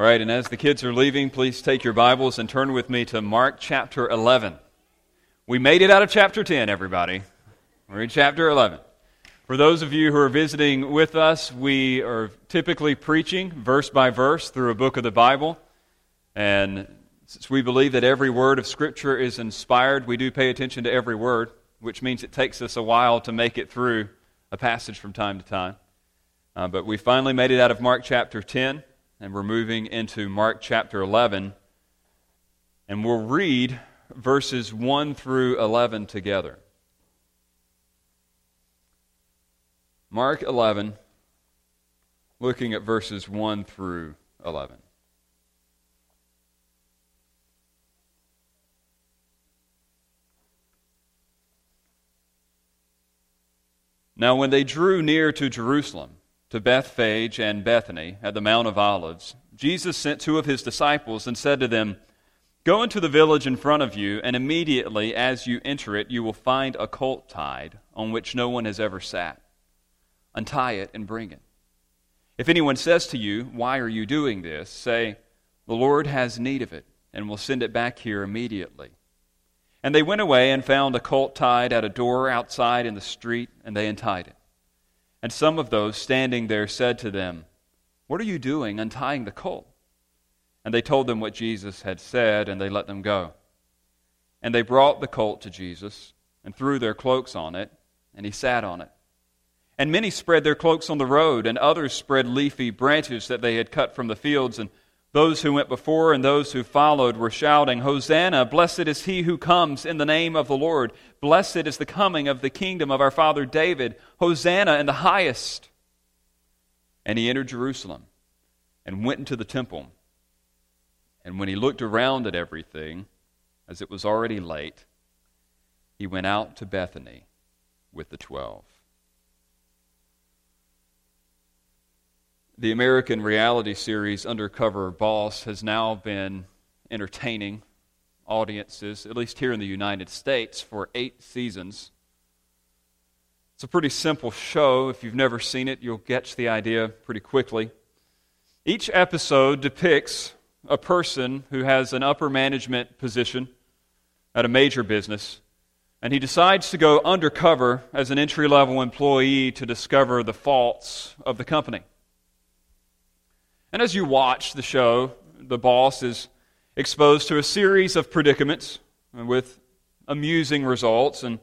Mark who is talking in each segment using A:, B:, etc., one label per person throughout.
A: All right, and as the kids are leaving, please take your Bibles and turn with me to Mark chapter 11. We made it out of chapter 10, everybody. We're in chapter 11. For those of you who are visiting with us, we are typically preaching verse by verse through a book of the Bible. And since we believe that every word of Scripture is inspired, we do pay attention to every word, which means it takes us a while to make it through a passage from time to time. Uh, but we finally made it out of Mark chapter 10 and we're moving into Mark chapter 11. And we'll read verses 1 through 11 together. Mark 11, looking at verses 1 through 11. Now, when they drew near to Jerusalem, to Bethphage and Bethany at the Mount of Olives, Jesus sent two of his disciples and said to them, Go into the village in front of you, and immediately as you enter it, you will find a colt tied on which no one has ever sat. Untie it and bring it. If anyone says to you, Why are you doing this? say, The Lord has need of it, and will send it back here immediately. And they went away and found a colt tied at a door outside in the street, and they untied it. And some of those standing there said to them, What are you doing untying the colt? And they told them what Jesus had said, and they let them go. And they brought the colt to Jesus, and threw their cloaks on it, and he sat on it. And many spread their cloaks on the road, and others spread leafy branches that they had cut from the fields, and those who went before and those who followed were shouting, Hosanna! Blessed is he who comes in the name of the Lord. Blessed is the coming of the kingdom of our father David. Hosanna in the highest. And he entered Jerusalem and went into the temple. And when he looked around at everything, as it was already late, he went out to Bethany with the twelve. The American reality series Undercover Boss has now been entertaining audiences, at least here in the United States, for eight seasons. It's a pretty simple show. If you've never seen it, you'll get the idea pretty quickly. Each episode depicts a person who has an upper management position at a major business, and he decides to go undercover as an entry level employee to discover the faults of the company. And as you watch the show, the boss is exposed to a series of predicaments with amusing results and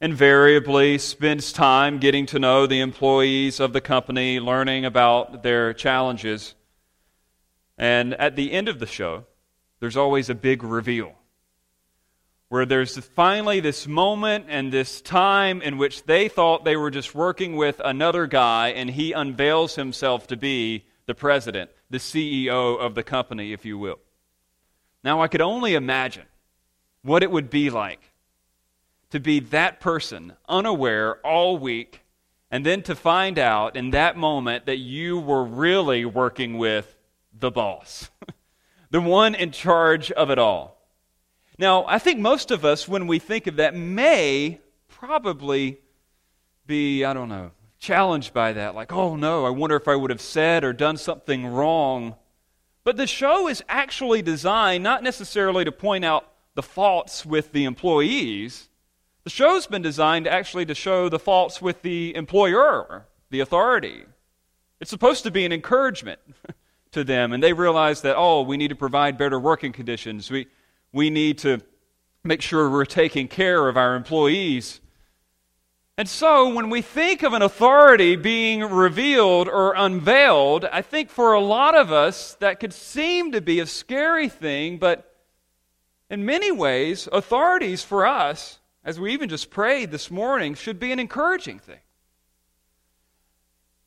A: invariably spends time getting to know the employees of the company, learning about their challenges. And at the end of the show, there's always a big reveal where there's finally this moment and this time in which they thought they were just working with another guy, and he unveils himself to be the president, the CEO of the company, if you will. Now, I could only imagine what it would be like to be that person, unaware all week, and then to find out in that moment that you were really working with the boss, the one in charge of it all. Now, I think most of us, when we think of that, may probably be, I don't know, challenged by that. Like, oh no, I wonder if I would have said or done something wrong. But the show is actually designed not necessarily to point out the faults with the employees. The show's been designed actually to show the faults with the employer, the authority. It's supposed to be an encouragement to them, and they realize that, oh, we need to provide better working conditions. We, we need to make sure we're taking care of our employees. And so, when we think of an authority being revealed or unveiled, I think for a lot of us that could seem to be a scary thing, but in many ways, authorities for us, as we even just prayed this morning, should be an encouraging thing.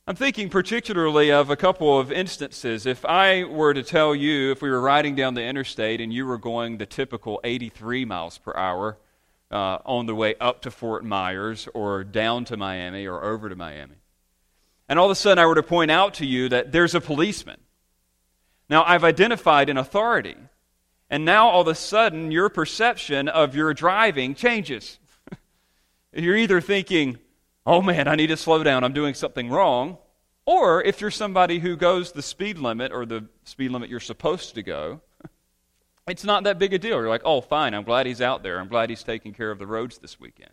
A: I'm thinking particularly of a couple of instances. If I were to tell you, if we were riding down the interstate and you were going the typical 83 miles per hour, uh, on the way up to Fort Myers or down to Miami or over to Miami. And all of a sudden, I were to point out to you that there's a policeman. Now, I've identified an authority. And now, all of a sudden, your perception of your driving changes. You're either thinking, oh man, I need to slow down, I'm doing something wrong. Or if you're somebody who goes the speed limit or the speed limit you're supposed to go, it's not that big a deal. You're like, oh, fine, I'm glad he's out there. I'm glad he's taking care of the roads this weekend.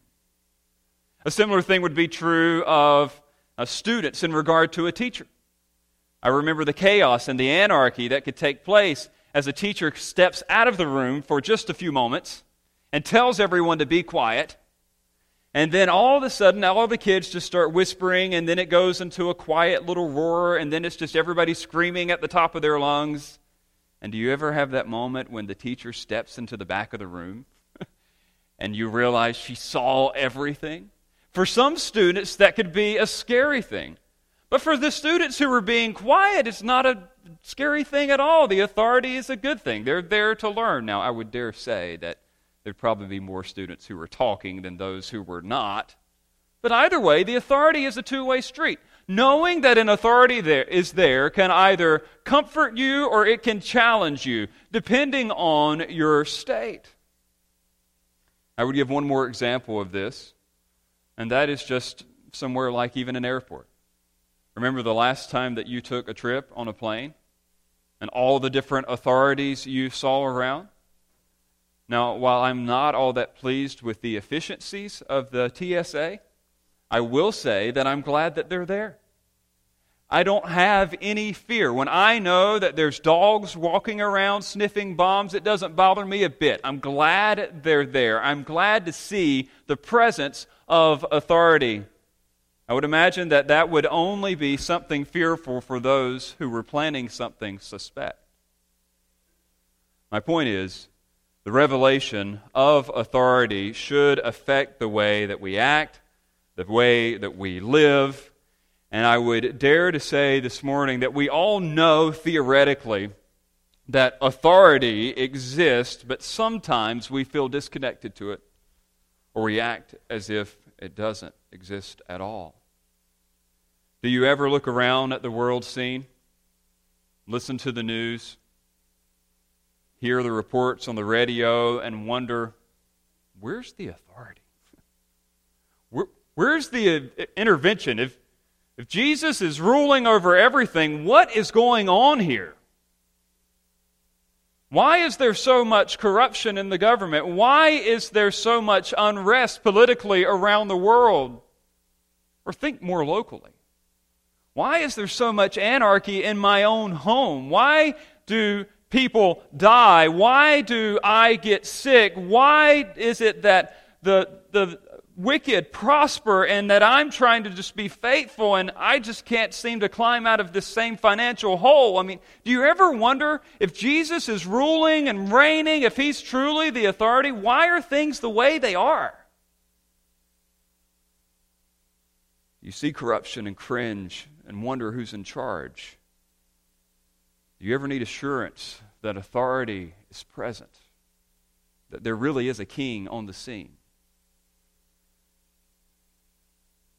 A: A similar thing would be true of uh, students in regard to a teacher. I remember the chaos and the anarchy that could take place as a teacher steps out of the room for just a few moments and tells everyone to be quiet. And then all of a sudden, all the kids just start whispering, and then it goes into a quiet little roar, and then it's just everybody screaming at the top of their lungs. And do you ever have that moment when the teacher steps into the back of the room and you realize she saw everything? For some students, that could be a scary thing. But for the students who are being quiet, it's not a scary thing at all. The authority is a good thing. They're there to learn. Now, I would dare say that there'd probably be more students who were talking than those who were not. But either way, the authority is a two way street. Knowing that an authority there is there can either comfort you or it can challenge you, depending on your state. I would give one more example of this, and that is just somewhere like even an airport. Remember the last time that you took a trip on a plane and all the different authorities you saw around? Now, while I'm not all that pleased with the efficiencies of the TSA, I will say that I'm glad that they're there. I don't have any fear. When I know that there's dogs walking around sniffing bombs, it doesn't bother me a bit. I'm glad they're there. I'm glad to see the presence of authority. I would imagine that that would only be something fearful for those who were planning something suspect. My point is, the revelation of authority should affect the way that we act, the way that we live. And I would dare to say this morning that we all know theoretically that authority exists, but sometimes we feel disconnected to it or we act as if it doesn't exist at all. Do you ever look around at the world scene, listen to the news, hear the reports on the radio, and wonder, where's the authority? Where, where's the uh, intervention? If, if Jesus is ruling over everything, what is going on here? Why is there so much corruption in the government? Why is there so much unrest politically around the world? Or think more locally. Why is there so much anarchy in my own home? Why do people die? Why do I get sick? Why is it that the, the wicked prosper and that I'm trying to just be faithful and I just can't seem to climb out of this same financial hole? I mean, do you ever wonder if Jesus is ruling and reigning, if he's truly the authority, why are things the way they are? You see corruption and cringe and wonder who's in charge? Do you ever need assurance that authority is present? That there really is a king on the scene?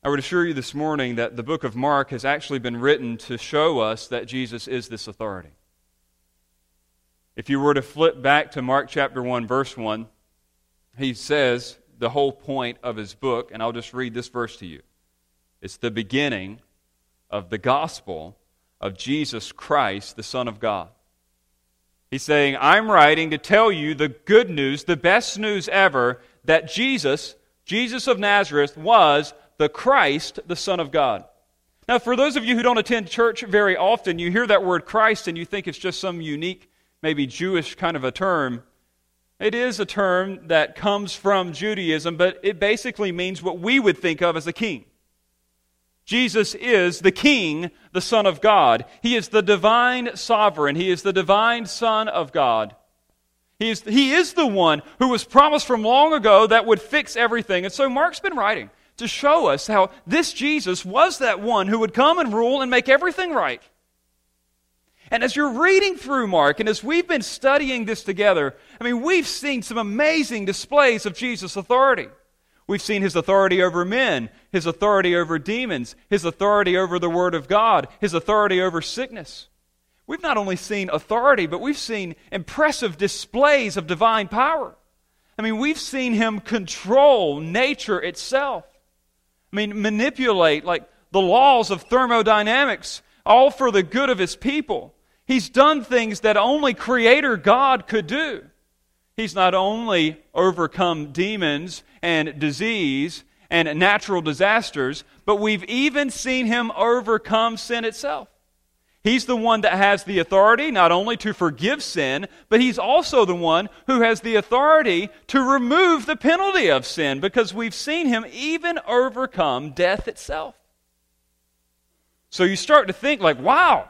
A: I would assure you this morning that the book of Mark has actually been written to show us that Jesus is this authority. If you were to flip back to Mark chapter 1, verse 1, he says the whole point of his book, and I'll just read this verse to you. It's the beginning of the gospel of Jesus Christ, the Son of God. He's saying, I'm writing to tell you the good news, the best news ever, that Jesus, Jesus of Nazareth, was the Christ, the Son of God. Now, for those of you who don't attend church very often, you hear that word Christ and you think it's just some unique, maybe Jewish kind of a term. It is a term that comes from Judaism, but it basically means what we would think of as a king. Jesus is the King, the Son of God. He is the divine sovereign. He is the divine Son of God. He is, he is the one who was promised from long ago that would fix everything. And so Mark's been writing to show us how this Jesus was that one who would come and rule and make everything right. And as you're reading through Mark, and as we've been studying this together, I mean, we've seen some amazing displays of Jesus' authority. We've seen his authority over men, his authority over demons, his authority over the Word of God, his authority over sickness. We've not only seen authority, but we've seen impressive displays of divine power. I mean, we've seen him control nature itself. I mean, manipulate like the laws of thermodynamics, all for the good of his people. He's done things that only Creator God could do. He's not only overcome demons and disease and natural disasters, but we've even seen him overcome sin itself. He's the one that has the authority not only to forgive sin, but he's also the one who has the authority to remove the penalty of sin because we've seen him even overcome death itself. So you start to think, like, wow,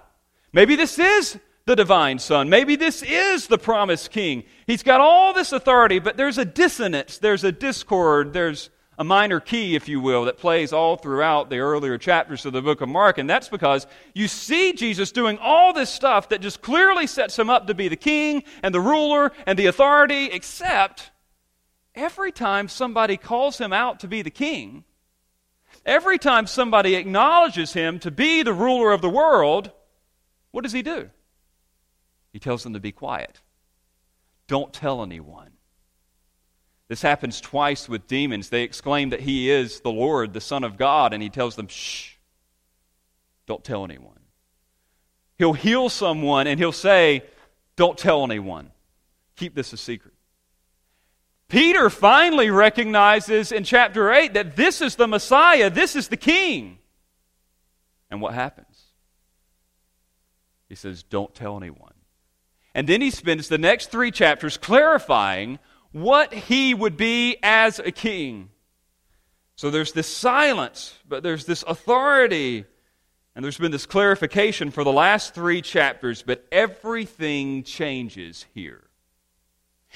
A: maybe this is the divine Son. Maybe this is the promised King. He's got all this authority, but there's a dissonance, there's a discord, there's a minor key, if you will, that plays all throughout the earlier chapters of the book of Mark. And that's because you see Jesus doing all this stuff that just clearly sets him up to be the king and the ruler and the authority, except every time somebody calls him out to be the king, every time somebody acknowledges him to be the ruler of the world, what does he do? He tells them to be quiet. Don't tell anyone. This happens twice with demons. They exclaim that he is the Lord, the Son of God, and he tells them, shh, don't tell anyone. He'll heal someone and he'll say, don't tell anyone. Keep this a secret. Peter finally recognizes in chapter 8 that this is the Messiah, this is the King. And what happens? He says, Don't tell anyone. And then he spends the next three chapters clarifying what he would be as a king. So there's this silence, but there's this authority. And there's been this clarification for the last three chapters, but everything changes here.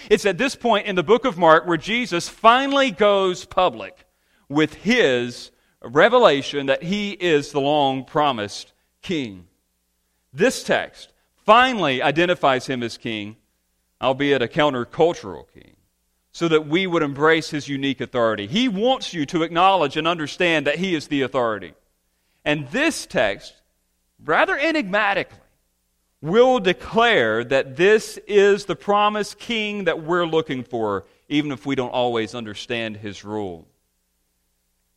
A: It's at this point in the book of Mark where Jesus finally goes public with his revelation that he is the long promised king. This text finally identifies him as king, albeit a countercultural king so that we would embrace his unique authority. He wants you to acknowledge and understand that he is the authority. And this text, rather enigmatically, will declare that this is the promised king that we're looking for, even if we don't always understand his rule.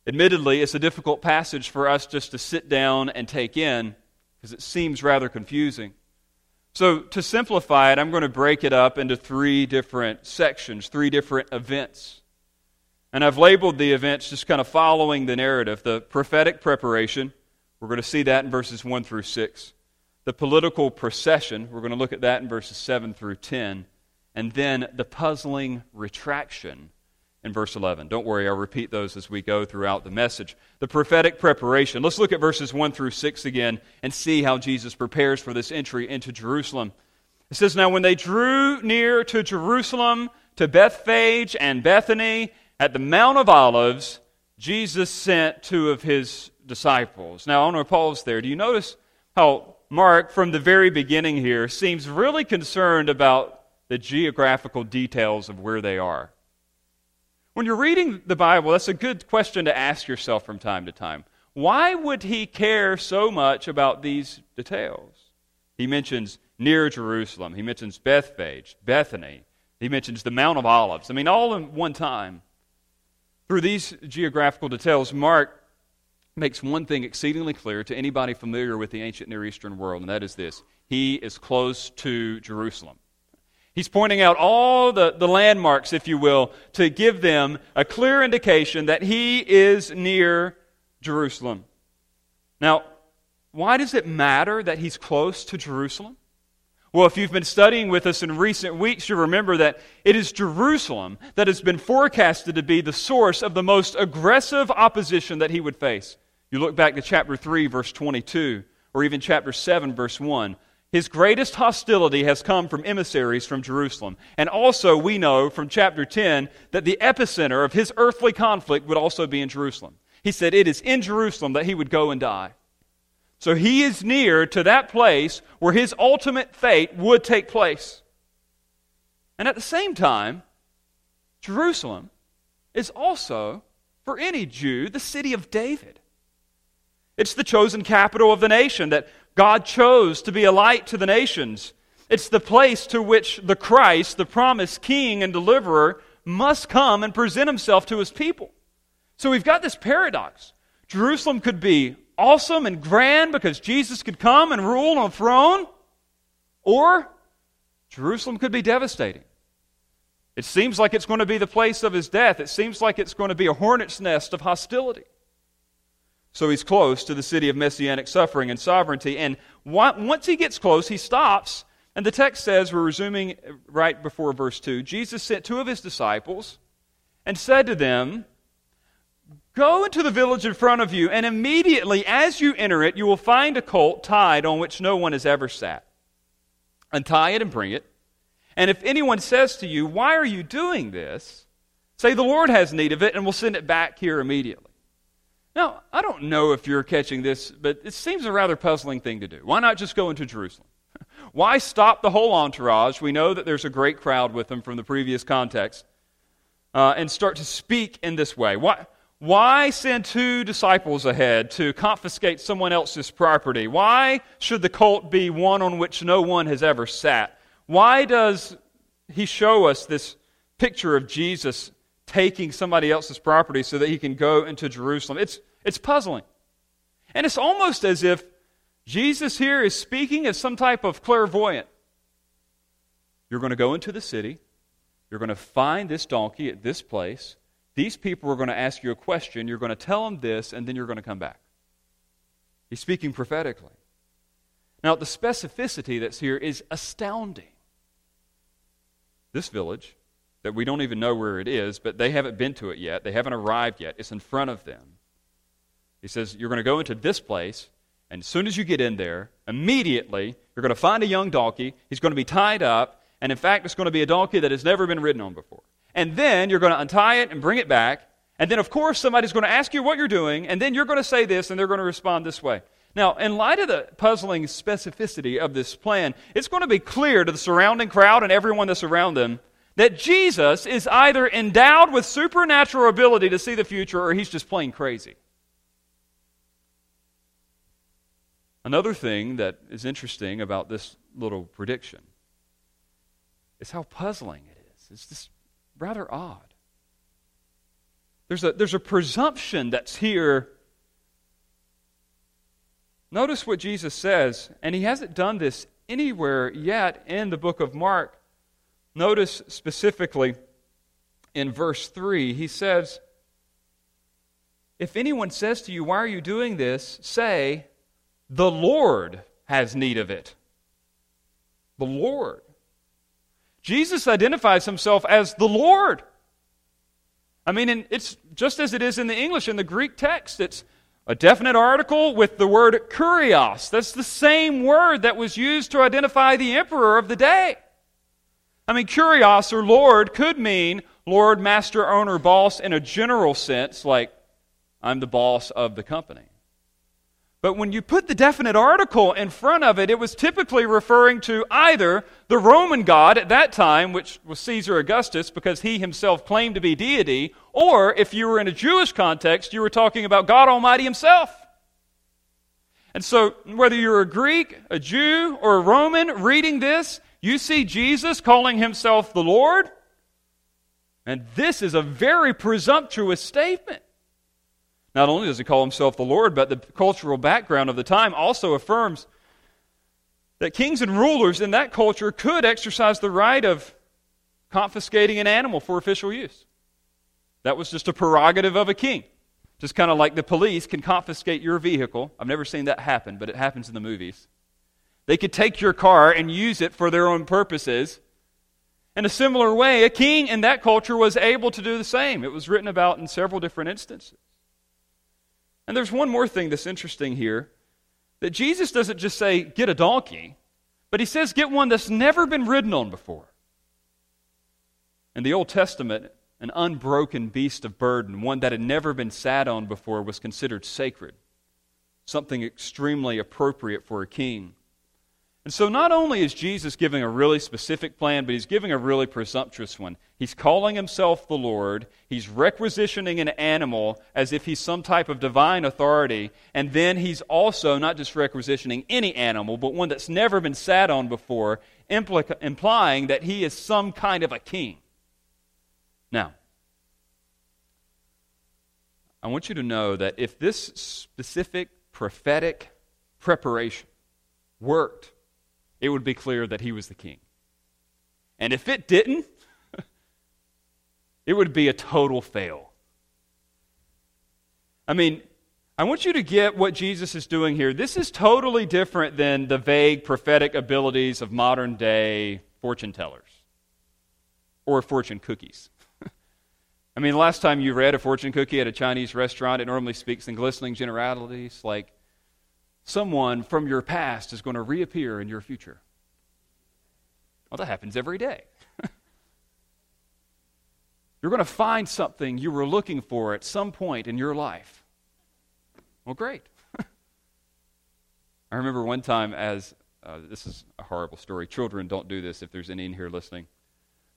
A: Admittedly, it's a difficult passage for us just to sit down and take in because it seems rather confusing. So, to simplify it, I'm going to break it up into three different sections, three different events. And I've labeled the events just kind of following the narrative. The prophetic preparation, we're going to see that in verses 1 through 6. The political procession, we're going to look at that in verses 7 through 10. And then the puzzling retraction in verse 11. Don't worry, I'll repeat those as we go throughout the message. The prophetic preparation. Let's look at verses 1 through 6 again and see how Jesus prepares for this entry into Jerusalem. It says, Now when they drew near to Jerusalem, to Bethphage and Bethany, at the Mount of Olives, Jesus sent two of his disciples. Now, I want to pause there. Do you notice how Mark, from the very beginning here, seems really concerned about the geographical details of where they are? When you're reading the Bible, that's a good question to ask yourself from time to time. Why would he care so much about these details? He mentions near Jerusalem, he mentions Bethphage, Bethany, he mentions the Mount of Olives. I mean, all in one time. Through these geographical details, Mark makes one thing exceedingly clear to anybody familiar with the ancient Near Eastern world, and that is this He is close to Jerusalem. He's pointing out all the, the landmarks, if you will, to give them a clear indication that he is near Jerusalem. Now, why does it matter that he's close to Jerusalem? Well, if you've been studying with us in recent weeks, you remember that it is Jerusalem that has been forecasted to be the source of the most aggressive opposition that he would face. You look back to chapter 3, verse 22, or even chapter 7, verse 1. His greatest hostility has come from emissaries from Jerusalem. And also, we know from chapter 10 that the epicenter of his earthly conflict would also be in Jerusalem. He said it is in Jerusalem that he would go and die. So he is near to that place where his ultimate fate would take place. And at the same time, Jerusalem is also, for any Jew, the city of David. It's the chosen capital of the nation that God chose to be a light to the nations. It's the place to which the Christ, the promised king and deliverer, must come and present himself to his people. So we've got this paradox. Jerusalem could be awesome and grand because Jesus could come and rule on a throne, or Jerusalem could be devastating. It seems like it's going to be the place of his death. It seems like it's going to be a hornet's nest of hostility. So he's close to the city of messianic suffering and sovereignty. And once he gets close, he stops. And the text says, we're resuming right before verse 2 Jesus sent two of his disciples and said to them, Go into the village in front of you, and immediately as you enter it, you will find a colt tied on which no one has ever sat. Untie it and bring it. And if anyone says to you, Why are you doing this? say, The Lord has need of it, and we'll send it back here immediately. Now, I don't know if you're catching this, but it seems a rather puzzling thing to do. Why not just go into Jerusalem? Why stop the whole entourage? We know that there's a great crowd with them from the previous context. Uh, and start to speak in this way. Why, why send two disciples ahead to confiscate someone else's property? Why should the colt be one on which no one has ever sat? Why does he show us this picture of Jesus taking somebody else's property so that he can go into Jerusalem. It's, it's puzzling. And it's almost as if Jesus here is speaking as some type of clairvoyant. You're going to go into the city. You're going to find this donkey at this place. These people are going to ask you a question. You're going to tell them this, and then you're going to come back. He's speaking prophetically. Now, the specificity that's here is astounding. This village that we don't even know where it is, but they haven't been to it yet. They haven't arrived yet. It's in front of them. He says, You're going to go into this place, and as soon as you get in there, immediately you're going to find a young donkey. He's going to be tied up, and in fact, it's going to be a donkey that has never been ridden on before. And then you're going to untie it and bring it back. And then, of course, somebody's going to ask you what you're doing, and then you're going to say this, and they're going to respond this way. Now, in light of the puzzling specificity of this plan, it's going to be clear to the surrounding crowd and everyone that's around them that Jesus is either endowed with supernatural ability to see the future or he's just plain crazy. Another thing that is interesting about this little prediction is how puzzling it is. It's just rather odd. There's a, there's a presumption that's here. Notice what Jesus says, and he hasn't done this anywhere yet in the book of Mark. Notice specifically in verse 3, he says, If anyone says to you, Why are you doing this? say, The Lord has need of it. The Lord. Jesus identifies himself as the Lord. I mean, it's just as it is in the English, in the Greek text, it's a definite article with the word kurios. That's the same word that was used to identify the emperor of the day. I mean, kurios or Lord could mean Lord, master, owner, boss in a general sense, like I'm the boss of the company. But when you put the definite article in front of it, it was typically referring to either the Roman God at that time, which was Caesar Augustus because he himself claimed to be deity, or if you were in a Jewish context, you were talking about God Almighty himself. And so, whether you're a Greek, a Jew, or a Roman reading this, you see Jesus calling himself the Lord? And this is a very presumptuous statement. Not only does he call himself the Lord, but the cultural background of the time also affirms that kings and rulers in that culture could exercise the right of confiscating an animal for official use. That was just a prerogative of a king. Just kind of like the police can confiscate your vehicle. I've never seen that happen, but it happens in the movies. They could take your car and use it for their own purposes. In a similar way, a king in that culture was able to do the same. It was written about in several different instances. And there's one more thing that's interesting here that Jesus doesn't just say, get a donkey, but he says, get one that's never been ridden on before. In the Old Testament, an unbroken beast of burden, one that had never been sat on before, was considered sacred, something extremely appropriate for a king. And so, not only is Jesus giving a really specific plan, but he's giving a really presumptuous one. He's calling himself the Lord, he's requisitioning an animal as if he's some type of divine authority, and then he's also not just requisitioning any animal, but one that's never been sat on before, implying that he is some kind of a king. Now, I want you to know that if this specific prophetic preparation worked, it would be clear that he was the king. And if it didn't, it would be a total fail. I mean, I want you to get what Jesus is doing here. This is totally different than the vague prophetic abilities of modern day fortune tellers or fortune cookies. I mean, last time you read a fortune cookie at a Chinese restaurant, it normally speaks in glistening generalities like someone from your past is going to reappear in your future. Well, that happens every day. You're going to find something you were looking for at some point in your life. Well, great. I remember one time as uh, this is a horrible story. Children, don't do this if there's any in here listening.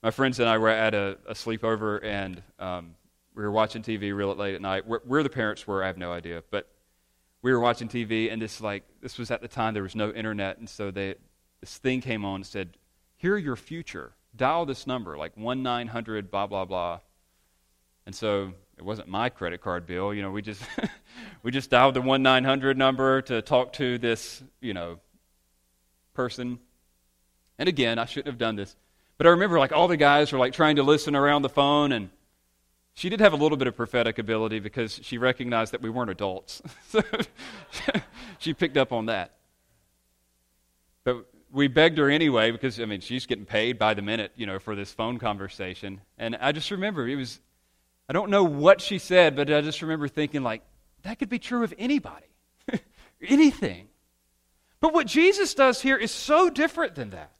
A: My friends and I were at a, a sleepover and um, we were watching TV real late at night. Where, where the parents were, I have no idea. But we were watching TV and this like this was at the time there was no internet, and so they, this thing came on and said, "Hear your future. Dial this number, like one nine hundred blah blah blah." And so it wasn't my credit card bill. You know, we just we just dialed the one nine hundred number to talk to this you know person. And again, I shouldn't have done this, but I remember like all the guys were like trying to listen around the phone and. She did have a little bit of prophetic ability because she recognized that we weren't adults. so she picked up on that. But we begged her anyway because, I mean, she's getting paid by the minute, you know, for this phone conversation. And I just remember it was, I don't know what she said, but I just remember thinking, like, that could be true of anybody, anything. But what Jesus does here is so different than that.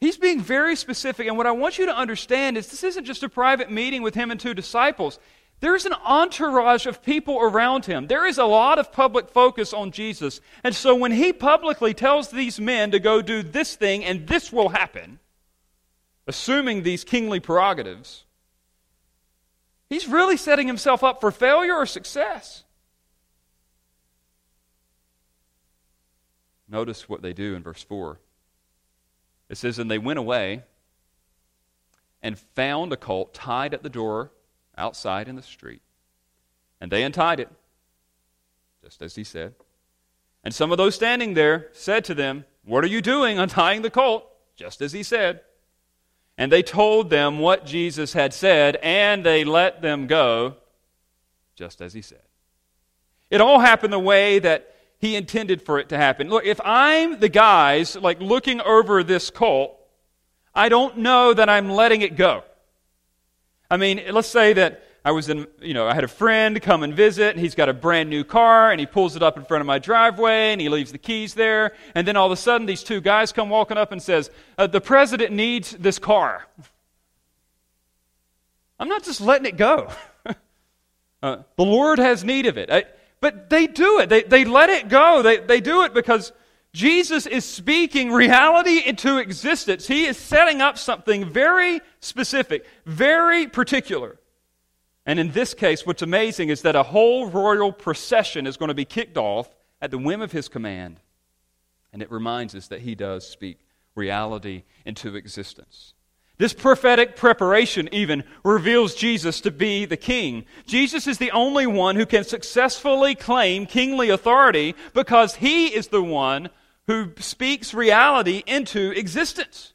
A: He's being very specific, and what I want you to understand is this isn't just a private meeting with him and two disciples. There's an entourage of people around him. There is a lot of public focus on Jesus. And so when he publicly tells these men to go do this thing and this will happen, assuming these kingly prerogatives, he's really setting himself up for failure or success. Notice what they do in verse 4. It says, And they went away and found a colt tied at the door outside in the street. And they untied it, just as he said. And some of those standing there said to them, What are you doing untying the colt? Just as he said. And they told them what Jesus had said, and they let them go, just as he said. It all happened the way that he intended for it to happen. Look, if I'm the guys like looking over this cult, I don't know that I'm letting it go. I mean, let's say that I was in, you know, I had a friend come and visit, and he's got a brand new car, and he pulls it up in front of my driveway, and he leaves the keys there, and then all of a sudden these two guys come walking up and says, uh, "The president needs this car." I'm not just letting it go. uh, the Lord has need of it. I, but they do it. They, they let it go. They, they do it because Jesus is speaking reality into existence. He is setting up something very specific, very particular. And in this case, what's amazing is that a whole royal procession is going to be kicked off at the whim of his command. And it reminds us that he does speak reality into existence. This prophetic preparation even reveals Jesus to be the king. Jesus is the only one who can successfully claim kingly authority because he is the one who speaks reality into existence.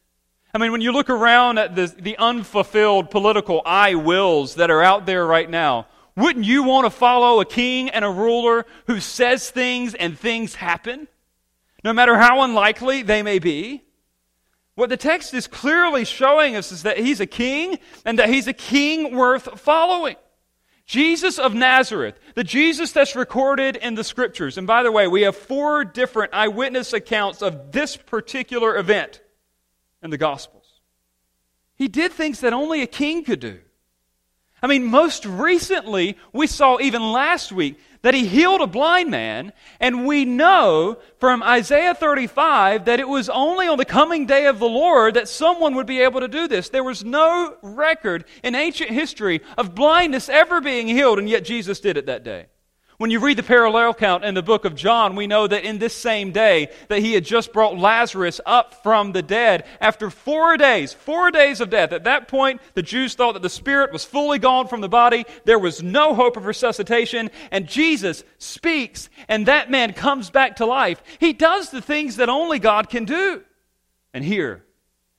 A: I mean, when you look around at the, the unfulfilled political I wills that are out there right now, wouldn't you want to follow a king and a ruler who says things and things happen? No matter how unlikely they may be? What the text is clearly showing us is that he's a king and that he's a king worth following. Jesus of Nazareth, the Jesus that's recorded in the scriptures. And by the way, we have four different eyewitness accounts of this particular event in the Gospels. He did things that only a king could do. I mean, most recently, we saw even last week that he healed a blind man, and we know from Isaiah 35 that it was only on the coming day of the Lord that someone would be able to do this. There was no record in ancient history of blindness ever being healed, and yet Jesus did it that day. When you read the parallel count in the book of John, we know that in this same day that he had just brought Lazarus up from the dead after 4 days, 4 days of death. At that point, the Jews thought that the spirit was fully gone from the body. There was no hope of resuscitation, and Jesus speaks and that man comes back to life. He does the things that only God can do. And here,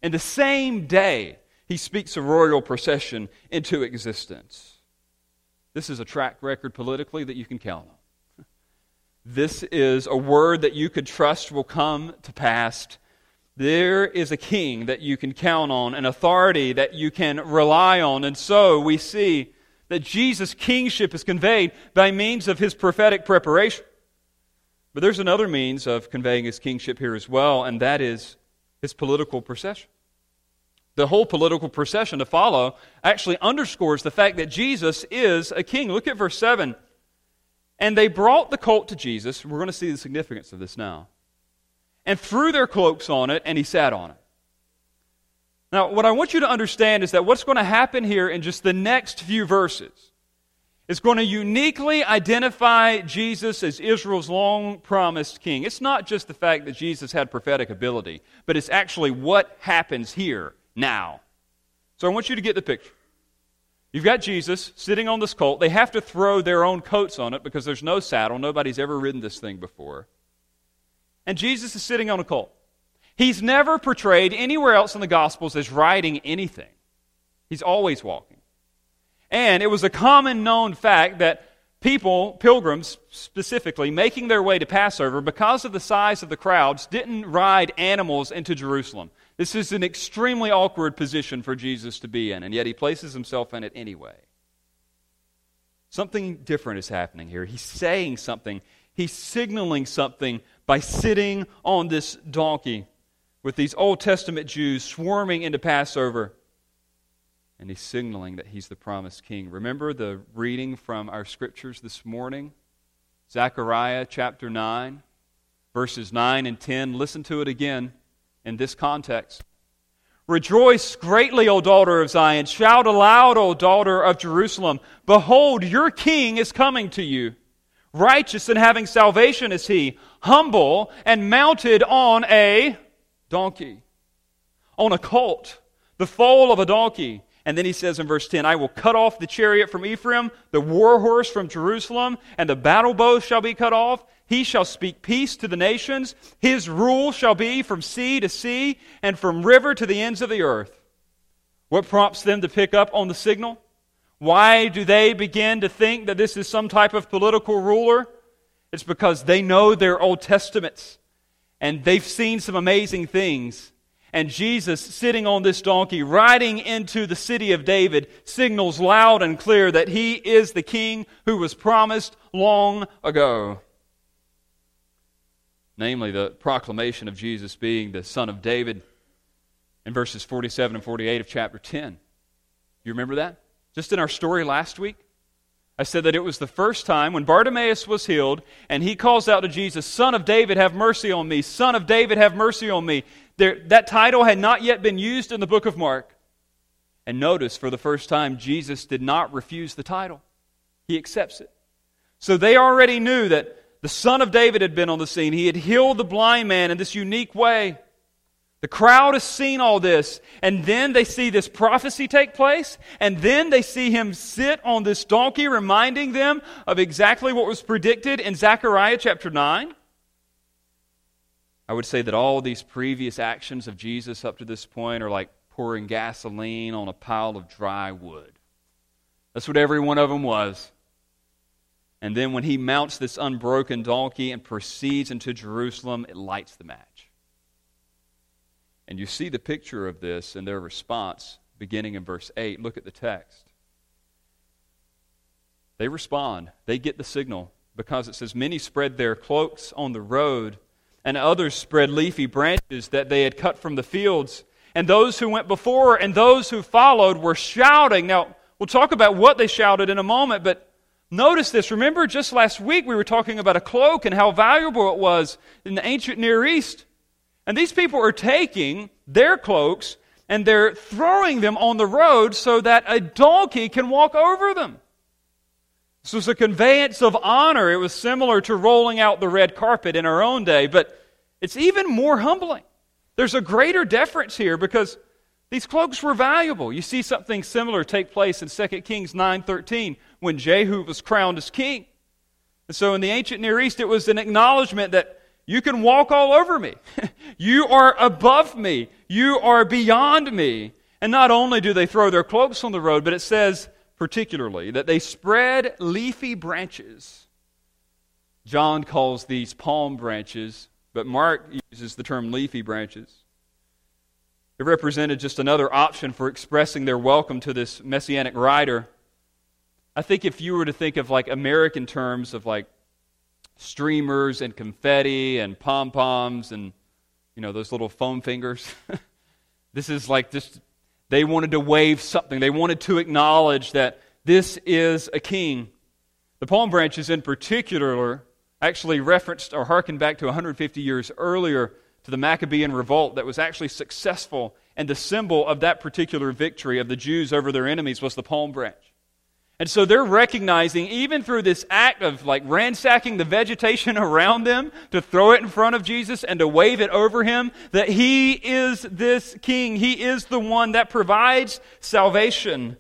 A: in the same day, he speaks a royal procession into existence. This is a track record politically that you can count on. This is a word that you could trust will come to pass. There is a king that you can count on, an authority that you can rely on. And so we see that Jesus' kingship is conveyed by means of his prophetic preparation. But there's another means of conveying his kingship here as well, and that is his political procession the whole political procession to follow actually underscores the fact that Jesus is a king. Look at verse 7. And they brought the colt to Jesus. We're going to see the significance of this now. And threw their cloaks on it, and he sat on it. Now, what I want you to understand is that what's going to happen here in just the next few verses is going to uniquely identify Jesus as Israel's long promised king. It's not just the fact that Jesus had prophetic ability, but it's actually what happens here now. So I want you to get the picture. You've got Jesus sitting on this colt. They have to throw their own coats on it because there's no saddle. Nobody's ever ridden this thing before. And Jesus is sitting on a colt. He's never portrayed anywhere else in the Gospels as riding anything, he's always walking. And it was a common known fact that people, pilgrims specifically, making their way to Passover, because of the size of the crowds, didn't ride animals into Jerusalem. This is an extremely awkward position for Jesus to be in, and yet he places himself in it anyway. Something different is happening here. He's saying something, he's signaling something by sitting on this donkey with these Old Testament Jews swarming into Passover. And he's signaling that he's the promised king. Remember the reading from our scriptures this morning? Zechariah chapter 9, verses 9 and 10. Listen to it again in this context. Rejoice greatly, O daughter of Zion. Shout aloud, O daughter of Jerusalem. Behold, your king is coming to you. Righteous and having salvation is he, humble and mounted on a donkey, on a colt, the foal of a donkey. And then he says in verse 10, I will cut off the chariot from Ephraim, the war horse from Jerusalem, and the battle bow shall be cut off, he shall speak peace to the nations. His rule shall be from sea to sea and from river to the ends of the earth. What prompts them to pick up on the signal? Why do they begin to think that this is some type of political ruler? It's because they know their Old Testaments and they've seen some amazing things. And Jesus, sitting on this donkey, riding into the city of David, signals loud and clear that he is the king who was promised long ago namely the proclamation of Jesus being the Son of David in verses 47 and 48 of chapter 10. You remember that? Just in our story last week, I said that it was the first time when Bartimaeus was healed and he calls out to Jesus, Son of David, have mercy on me. Son of David, have mercy on me. There, that title had not yet been used in the book of Mark. And notice, for the first time, Jesus did not refuse the title, he accepts it. So they already knew that the son of David had been on the scene. He had healed the blind man in this unique way. The crowd has seen all this, and then they see this prophecy take place, and then they see him sit on this donkey, reminding them of exactly what was predicted in Zechariah chapter 9. I would say that all these previous actions of Jesus up to this point are like pouring gasoline on a pile of dry wood. That's what every one of them was. And then when he mounts this unbroken donkey and proceeds into Jerusalem, it lights the match. And you see the picture of this and their response beginning in verse 8. Look at the text. They respond, they get the signal because it says, Many spread their cloaks on the road, and others spread leafy branches that they had cut from the fields. And those who went before and those who followed were shouting. Now, we'll talk about what they shouted in a moment, but Notice this. Remember, just last week we were talking about a cloak and how valuable it was in the ancient Near East. And these people are taking their cloaks and they're throwing them on the road so that a donkey can walk over them. This was a conveyance of honor. It was similar to rolling out the red carpet in our own day, but it's even more humbling. There's a greater deference here because these cloaks were valuable. You see something similar take place in 2 Kings 9:13 when Jehu was crowned as king. And so in the ancient Near East it was an acknowledgement that you can walk all over me. you are above me. You are beyond me. And not only do they throw their cloaks on the road, but it says particularly that they spread leafy branches. John calls these palm branches, but Mark uses the term leafy branches. It represented just another option for expressing their welcome to this messianic rider. I think if you were to think of like American terms of like streamers and confetti and pom poms and you know those little foam fingers, this is like just they wanted to wave something. They wanted to acknowledge that this is a king. The palm branches, in particular, actually referenced or harkened back to 150 years earlier to the Maccabean revolt that was actually successful. And the symbol of that particular victory of the Jews over their enemies was the palm branch. And so they're recognizing, even through this act of like ransacking the vegetation around them to throw it in front of Jesus and to wave it over him, that he is this king. He is the one that provides salvation.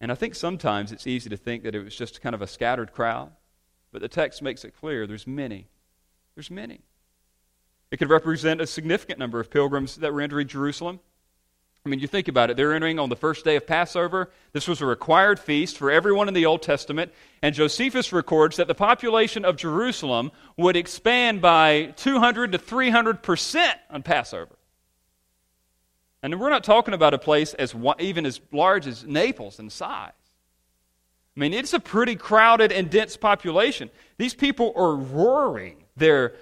A: And I think sometimes it's easy to think that it was just kind of a scattered crowd, but the text makes it clear there's many. There's many. It could represent a significant number of pilgrims that were entering Jerusalem. I mean, you think about it. They're entering on the first day of Passover. This was a required feast for everyone in the Old Testament. And Josephus records that the population of Jerusalem would expand by 200 to 300% on Passover. And we're not talking about a place as even as large as Naples in size. I mean, it's a pretty crowded and dense population. These people are roaring their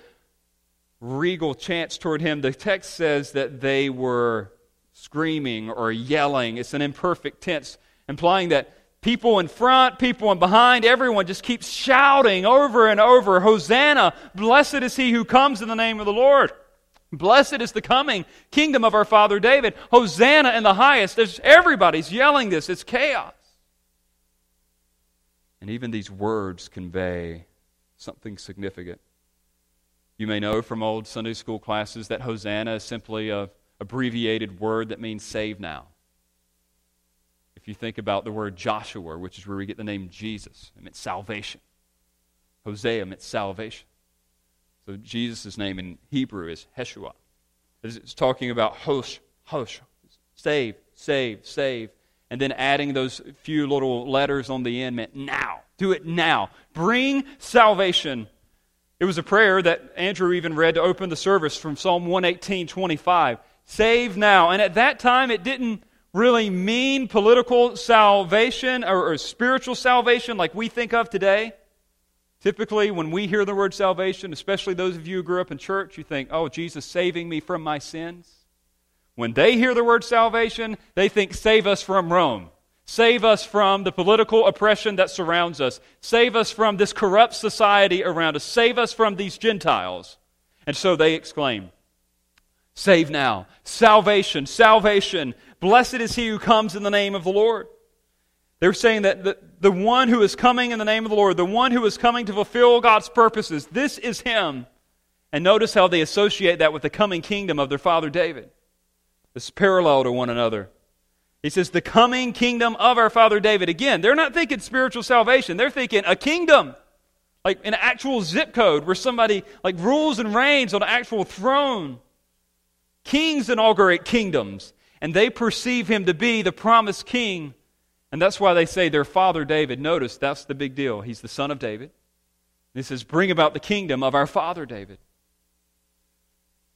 A: regal chants toward him. The text says that they were screaming or yelling. It's an imperfect tense, implying that people in front, people in behind, everyone just keeps shouting over and over Hosanna! Blessed is he who comes in the name of the Lord. Blessed is the coming kingdom of our father David. Hosanna in the highest. There's, everybody's yelling this. It's chaos. And even these words convey something significant. You may know from old Sunday school classes that Hosanna is simply a abbreviated word that means save now. If you think about the word Joshua, which is where we get the name Jesus, it meant salvation. Hosea meant salvation. So Jesus' name in Hebrew is Yeshua. It's talking about Hosh, Hosh, save, save, save. And then adding those few little letters on the end meant now. Do it now. Bring salvation. It was a prayer that Andrew even read to open the service from Psalm 118, 25. Save now. And at that time, it didn't really mean political salvation or, or, spiritual salvation like we think of today. Typically, when we hear the word salvation, especially those of you who grew up in church, you think, oh, Jesus saving me from my sins. When they hear the word salvation, they think, save us from Rome. Save us from the political oppression that surrounds us. Save us from this corrupt society around us. Save us from these Gentiles. And so they exclaim, Save now. Salvation, salvation. Blessed is he who comes in the name of the Lord. They're saying that the, the one who is coming in the name of the Lord, the one who is coming to fulfill God's purposes, this is him. And notice how they associate that with the coming kingdom of their father David. This parallel to one another. He says, the coming kingdom of our father David. Again, they're not thinking spiritual salvation, they're thinking a kingdom. Like an actual zip code where somebody like rules and reigns on an actual throne. Kings inaugurate kingdoms, and they perceive him to be the promised king. And that's why they say their father David. Notice that's the big deal. He's the son of David. he says, Bring about the kingdom of our father David.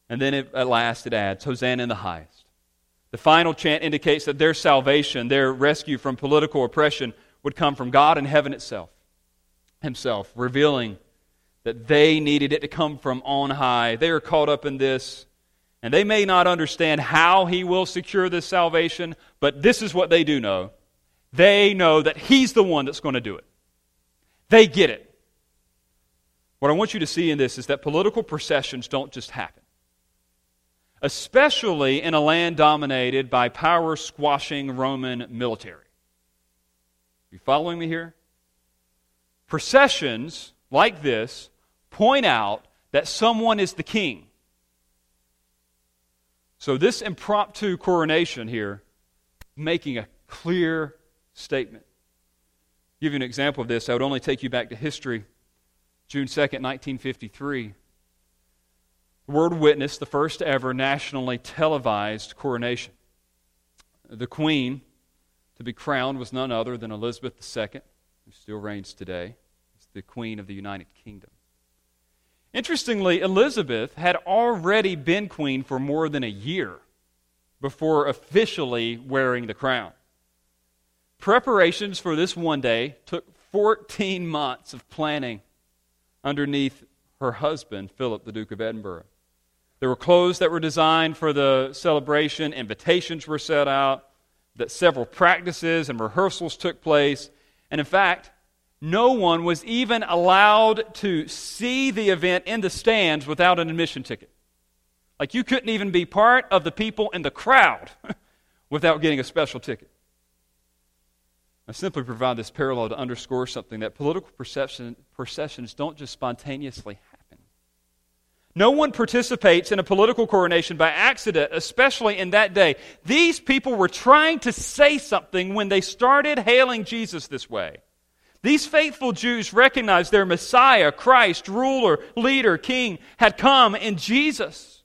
A: And then it, at last it adds, Hosanna in the highest. The final chant indicates that their salvation, their rescue from political oppression, would come from God in heaven itself, Himself, revealing that they needed it to come from on high. They are caught up in this and they may not understand how he will secure this salvation, but this is what they do know. They know that he's the one that's going to do it. They get it. What I want you to see in this is that political processions don't just happen, especially in a land dominated by power squashing Roman military. You following me here? Processions like this point out that someone is the king. So, this impromptu coronation here, making a clear statement. I'll give you an example of this. I would only take you back to history. June 2nd, 1953. The World witnessed the first ever nationally televised coronation. The Queen to be crowned was none other than Elizabeth II, who still reigns today as the Queen of the United Kingdom. Interestingly, Elizabeth had already been queen for more than a year before officially wearing the crown. Preparations for this one day took 14 months of planning underneath her husband, Philip, the Duke of Edinburgh. There were clothes that were designed for the celebration, invitations were set out, that several practices and rehearsals took place. And in fact, no one was even allowed to see the event in the stands without an admission ticket. Like you couldn't even be part of the people in the crowd without getting a special ticket. I simply provide this parallel to underscore something that political perception, processions don't just spontaneously. No one participates in a political coronation by accident, especially in that day. These people were trying to say something when they started hailing Jesus this way. These faithful Jews recognized their Messiah, Christ, ruler, leader, king, had come in Jesus.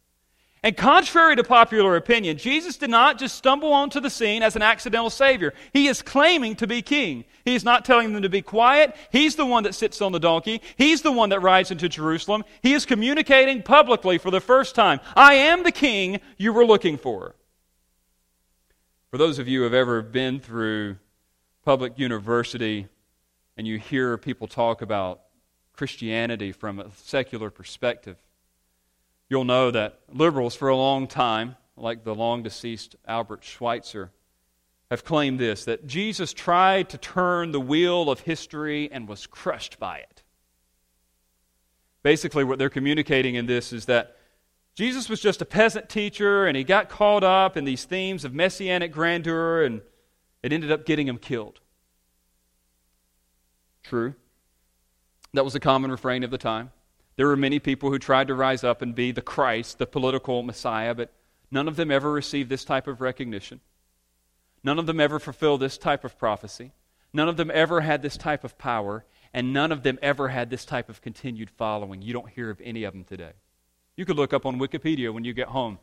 A: And contrary to popular opinion, Jesus did not just stumble onto the scene as an accidental Savior. He is claiming to be King. He is not telling them to be quiet. He's the one that sits on the donkey. He's the one that rides into Jerusalem. He is communicating publicly for the first time I am the King you were looking for. For those of you who have ever been through public university, and you hear people talk about Christianity from a secular perspective, you'll know that liberals for a long time, like the long deceased Albert Schweitzer, have claimed this that Jesus tried to turn the wheel of history and was crushed by it. Basically, what they're communicating in this is that Jesus was just a peasant teacher and he got caught up in these themes of messianic grandeur and it ended up getting him killed. True. That was a common refrain of the time. There were many people who tried to rise up and be the Christ, the political Messiah, but none of them ever received this type of recognition. None of them ever fulfilled this type of prophecy. None of them ever had this type of power, and none of them ever had this type of continued following. You don't hear of any of them today. You could look up on Wikipedia when you get home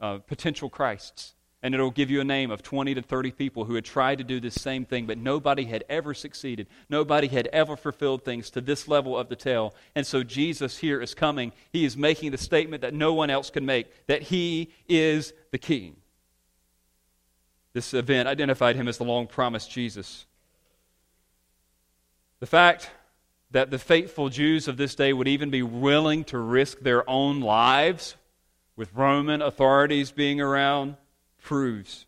A: uh, potential Christs and it'll give you a name of 20 to 30 people who had tried to do this same thing, but nobody had ever succeeded. Nobody had ever fulfilled things to this level of the tale. And so Jesus here is coming. He is making the statement that no one else can make that he is the king. This event identified him as the long promised Jesus. The fact that the faithful Jews of this day would even be willing to risk their own lives with Roman authorities being around proves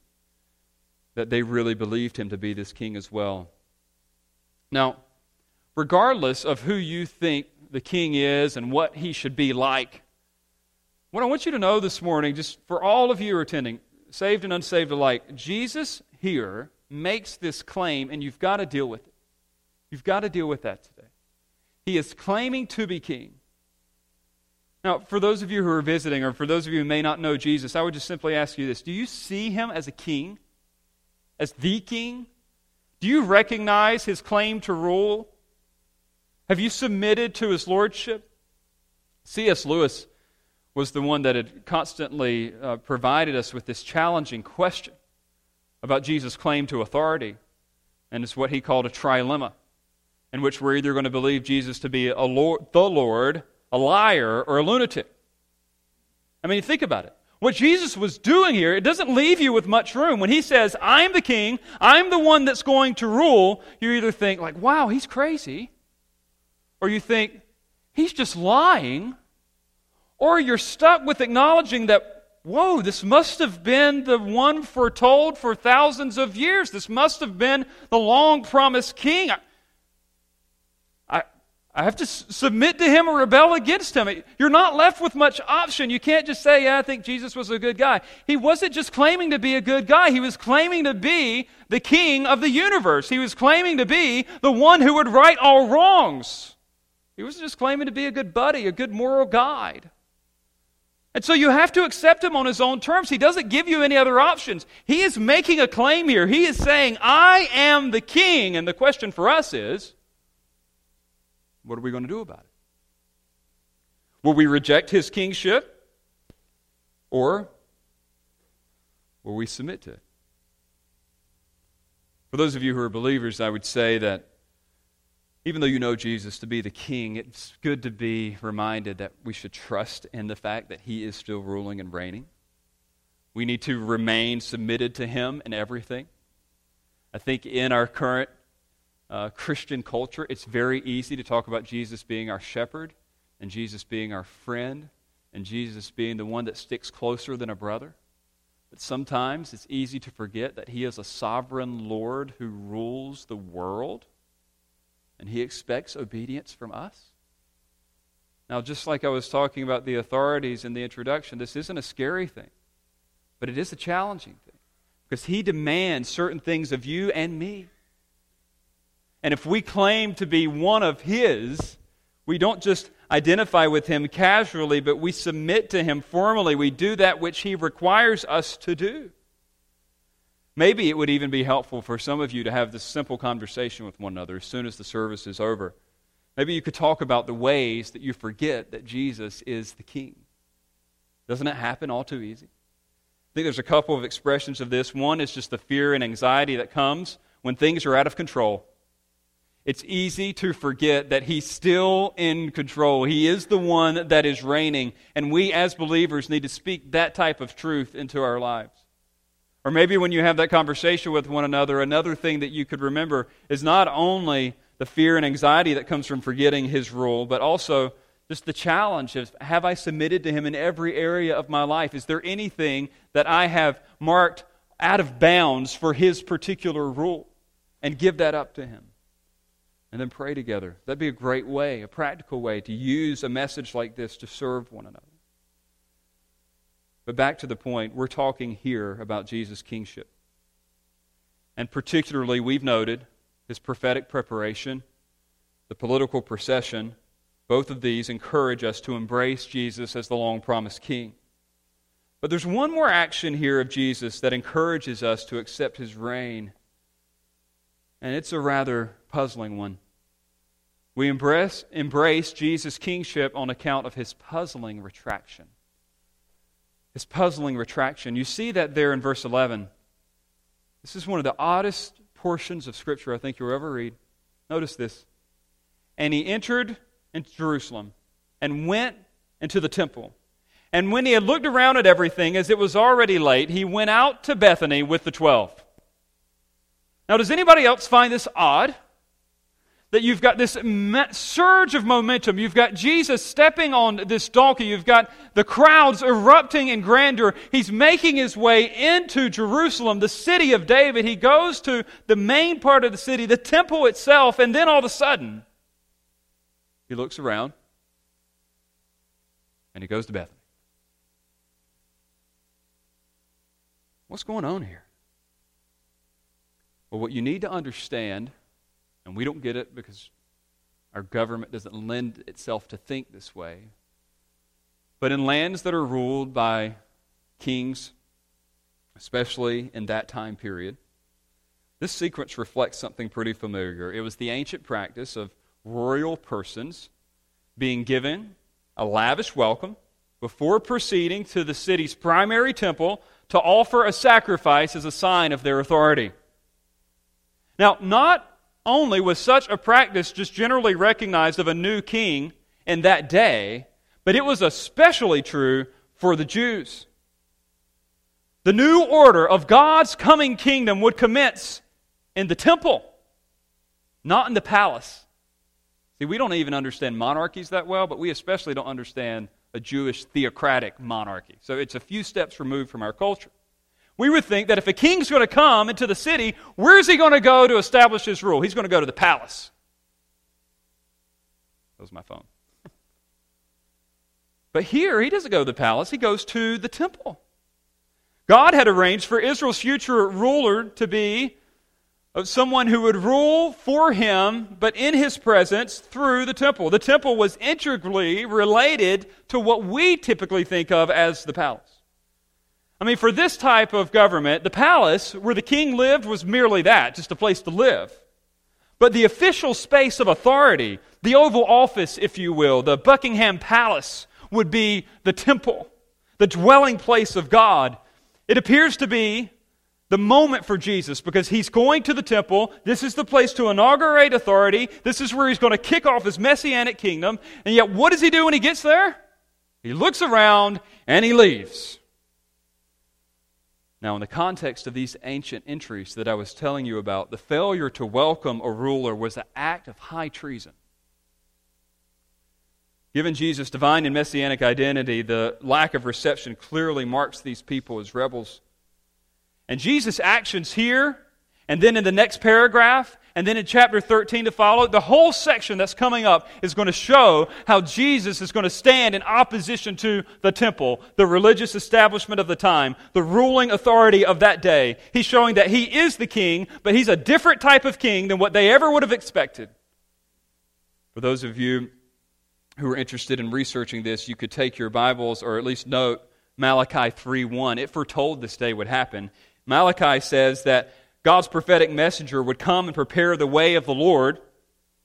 A: that they really believed him to be this king as well. Now, regardless of who you think the king is and what he should be like, what I want you to know this morning, just for all of you who are attending, saved and unsaved alike, Jesus here makes this claim, and you've got to deal with it. You've got to deal with that today. He is claiming to be king. Now, for those of you who are visiting, or for those of you who may not know Jesus, I would just simply ask you this Do you see him as a king? As the king? Do you recognize his claim to rule? Have you submitted to his lordship? C.S. Lewis was the one that had constantly uh, provided us with this challenging question about Jesus' claim to authority. And it's what he called a trilemma, in which we're either going to believe Jesus to be a Lord, the Lord a liar, or a lunatic. I mean, think about it. What Jesus was doing here, it doesn't leave you with much room. When he says, I'm the king, I'm the one that's going to rule, you either think, like, wow, he's crazy, or you think, he's just lying, or you're stuck with acknowledging that, whoa, this must have been the one foretold for thousands of years. This must have been the long promised king. I, have to s- submit to him or rebel against him. You're not left with much option. You can't just say, Yeah, I think Jesus was a good guy. He wasn't just claiming to be a good guy, he was claiming to be the king of the universe. He was claiming to be the one who would right all wrongs. He wasn't just claiming to be a good buddy, a good moral guide. And so you have to accept him on his own terms. He doesn't give you any other options. He is making a claim here. He is saying, I am the king. And the question for us is, what are we going to do about it? Will we reject his kingship? Or will we submit to it? For those of you who are believers, I would say that even though you know Jesus to be the king, it's good to be reminded that we should trust in the fact that he is still ruling and reigning. We need to remain submitted to him in everything. I think in our current uh, Christian culture, it's very easy to talk about Jesus being our shepherd and Jesus being our friend and Jesus being the one that sticks closer than a brother. But sometimes it's easy to forget that He is a sovereign Lord who rules the world and He expects obedience from us. Now, just like I was talking about the authorities in the introduction, this isn't a scary thing, but it is a challenging thing because He demands certain things of you and me. And if we claim to be one of His, we don't just identify with Him casually, but we submit to Him formally. We do that which He requires us to do. Maybe it would even be helpful for some of you to have this simple conversation with one another as soon as the service is over. Maybe you could talk about the ways that you forget that Jesus is the King. Doesn't it happen all too easy? I think there's a couple of expressions of this. One is just the fear and anxiety that comes when things are out of control it's easy to forget that He's still in control. He is the one that is reigning. And we, as believers, need to speak that type of truth into our lives. Or maybe when you have that conversation with one another, another thing that you could remember is not only the fear and anxiety that comes from forgetting His rule, but also just the challenge of have I submitted to Him in every area of my life? Is there anything that I have marked out of bounds for His particular rule? And give that up to Him and then pray together. That'd be a great way, a practical way to use a message like this to serve one another. But back to the point, we're talking here about Jesus' kingship. And particularly, we've noted his prophetic preparation, the political procession. Both of these encourage us to embrace Jesus as the long promised king. But there's one more action here of Jesus that encourages us to accept his reign. And it's a rather puzzling one. We embrace, embrace Jesus' kingship on account of his puzzling retraction. His puzzling retraction. You see that there in verse 11. This is one of the oddest portions of Scripture I think you'll ever read. Notice this. And he entered into Jerusalem and went into the temple. And when he had looked around at everything, as it was already late, he went out to Bethany with the twelve. Now, does anybody else find this odd? that you've got this surge of momentum. You've got Jesus stepping on this donkey. You've got the crowds erupting in grandeur. He's making his way into Jerusalem, the city of David. He goes to the main part of the city, the temple itself, and then all of a sudden, he looks around and he goes to Bethany. What's going on here? Well, what you need to understand and we don't get it because our government doesn't lend itself to think this way. But in lands that are ruled by kings, especially in that time period, this sequence reflects something pretty familiar. It was the ancient practice of royal persons being given a lavish welcome before proceeding to the city's primary temple to offer a sacrifice as a sign of their authority. Now, not only was such a practice just generally recognized of a new king in that day, but it was especially true for the Jews. The new order of God's coming kingdom would commence in the temple, not in the palace. See, we don't even understand monarchies that well, but we especially don't understand a Jewish theocratic monarchy. So it's a few steps removed from our culture we would think that if a king's going to come into the city, where's he going to go to establish his rule? He's going to go to the palace. That was my phone. But here, he doesn't go to the palace, he goes to the temple. God had arranged for Israel's future ruler to be of someone who would rule for him, but in his presence through the temple. The temple was integrally related to what we typically think of as the palace. I mean, for this type of government, the palace where the king lived was merely that, just a place to live. But the official space of authority, the Oval Office, if you will, the Buckingham Palace, would be the temple, the dwelling place of God. It appears to be the moment for Jesus because he's going to the temple. This is the place to inaugurate authority. This is where he's going to kick off his messianic kingdom. And yet, what does he do when he gets there? He looks around and he leaves. Now, in the context of these ancient entries that I was telling you about, the failure to welcome a ruler was an act of high treason. Given Jesus' divine and messianic identity, the lack of reception clearly marks these people as rebels. And Jesus' actions here, and then in the next paragraph, and then in chapter 13 to follow, the whole section that's coming up is going to show how Jesus is going to stand in opposition to the temple, the religious establishment of the time, the ruling authority of that day. He's showing that he is the king, but he's a different type of king than what they ever would have expected. For those of you who are interested in researching this, you could take your Bibles or at least note Malachi 3:1. It foretold this day would happen. Malachi says that God's prophetic messenger would come and prepare the way of the Lord.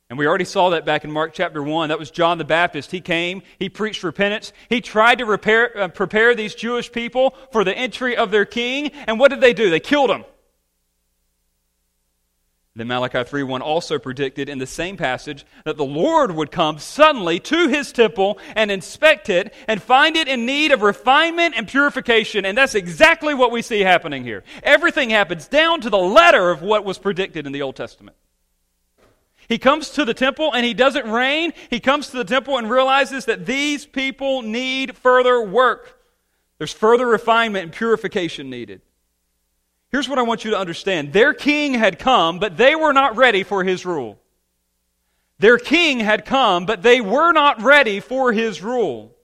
A: And we already saw that back in Mark chapter 1. That was John the Baptist. He came, he preached repentance. He tried to repair, uh, prepare these Jewish people for the entry of their king. And what did they do? They killed him. Then Malachi 3:1 also predicted in the same passage that the Lord would come suddenly to his temple and inspect it and find it in need of refinement and purification. And that's exactly what we see happening here. Everything happens down to the letter of what was predicted in the Old Testament. He comes to the temple and he doesn't reign. He comes to the temple and realizes that these people need further work. There's further refinement and purification needed. Here's what I want you to understand their king had come, but they were not ready for his rule. Their king had come, but they were not ready for his rule.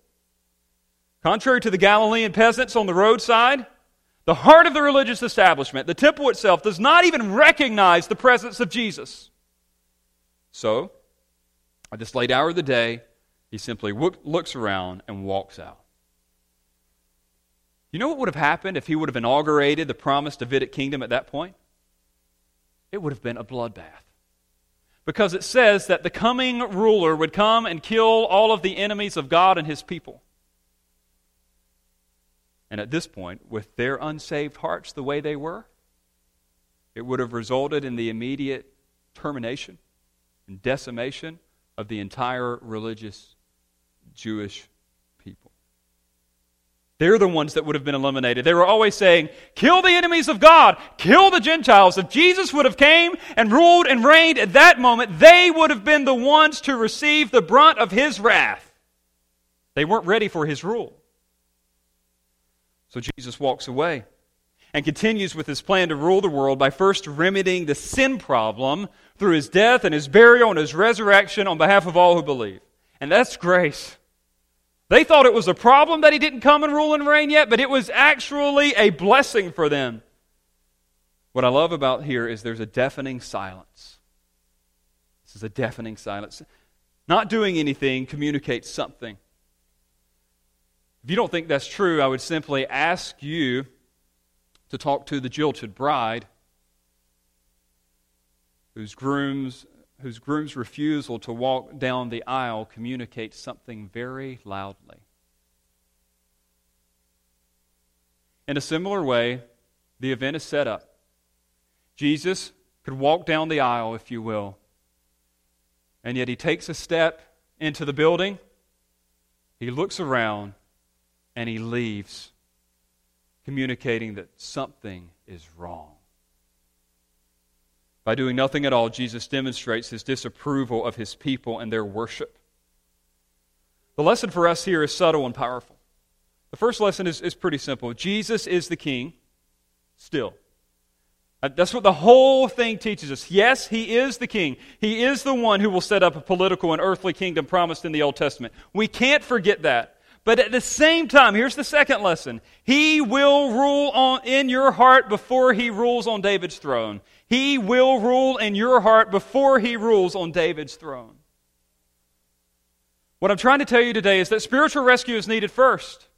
A: Contrary to the Galilean peasants on the roadside, the heart of the religious establishment, the temple itself, does not even recognize the presence of Jesus. So, at this late hour of the day, he simply looks around and walks out. You know what would have happened if he would have inaugurated the promised Davidic kingdom at that point? It would have been a bloodbath. Because it says that the coming ruler would come and kill all of the enemies of God and his people. And at this point, with their unsaved hearts the way they were, it would have resulted in the immediate termination and decimation of the entire religious Jewish they're the ones that would have been eliminated. They were always saying, kill the enemies of God, kill the Gentiles. If Jesus would have came and ruled and reigned at that moment, they would have been the ones to receive the brunt of his wrath. They weren't ready for his rule. So Jesus walks away and continues with his plan to rule the world by first remedying the sin problem through his death and his burial and his resurrection on behalf of all who believe. And that's grace. They thought it was a problem that he didn't come and rule and reign yet, but it was actually a blessing for them. What I love about here is there's a deafening silence. This is a deafening silence. Not doing anything communicates something. If you don't think that's true, I would simply ask you to talk to the jilted bride whose grooms whose groom's refusal to walk down the aisle communicates something very loudly. In a similar way, the event is set up. Jesus could walk down the aisle, if you will, and yet he takes a step into the building, he looks around, and he leaves, communicating that something is wrong. By doing nothing at all, Jesus demonstrates his disapproval of his people and their worship. The lesson for us here is subtle and powerful. The first lesson is, is pretty simple Jesus is the king, still. Uh, that's what the whole thing teaches us. Yes, he is the king. He is the one who will set up a political and earthly kingdom promised in the Old Testament. We can't forget that. But at the same time, here's the second lesson. He will rule on, in your heart before he rules on David's throne. He will rule in your heart before he rules on David's throne. What I'm trying to tell you today is that spiritual rescue is needed first.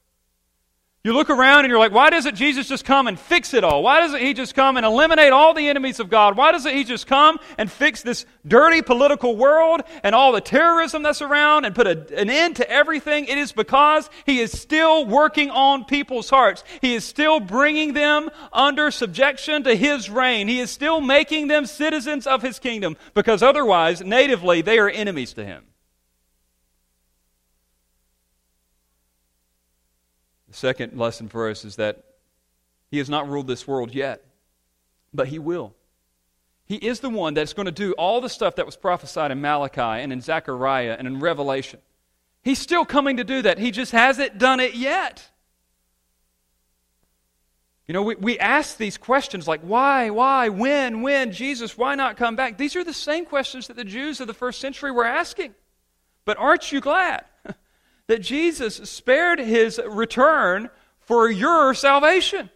A: You look around and you're like, why doesn't Jesus just come and fix it all? Why doesn't he just come and eliminate all the enemies of God? Why doesn't he just come and fix this dirty political world and all the terrorism that's around and put a, an end to everything? It is because he is still working on people's hearts. He is still bringing them under subjection to his reign. He is still making them citizens of his kingdom because otherwise, natively, they are enemies to him. The second lesson for us is that He has not ruled this world yet, but He will. He is the one that's going to do all the stuff that was prophesied in Malachi and in Zechariah and in Revelation. He's still coming to do that. He just hasn't done it yet. You know, we, we ask these questions like why, why, when, when, Jesus, why not come back? These are the same questions that the Jews of the first century were asking. But aren't you glad that Jesus spared his return for your salvation.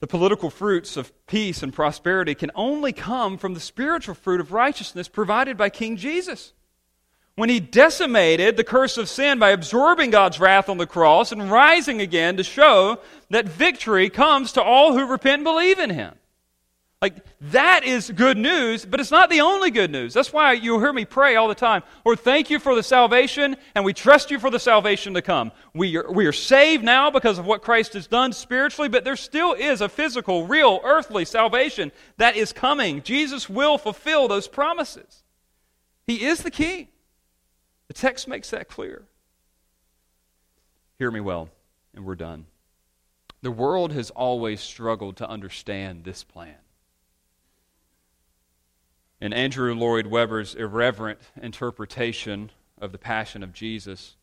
A: The political fruits of peace and prosperity can only come from the spiritual fruit of righteousness provided by King Jesus. When he decimated the curse of sin by absorbing God's wrath on the cross and rising again to show that victory comes to all who repent and believe in him. Like, that is good news, but it's not the only good news. That's why you hear me pray all the time. Lord, thank you for the salvation, and we trust you for the salvation to come. We are, we are saved now because of what Christ has done spiritually, but there still is a physical, real, earthly salvation that is coming. Jesus will fulfill those promises. He is the King. The text makes that clear. Hear me well, and we're done. The world has always struggled to understand this plan. In Andrew Lloyd Webber's irreverent interpretation of the Passion of Jesus,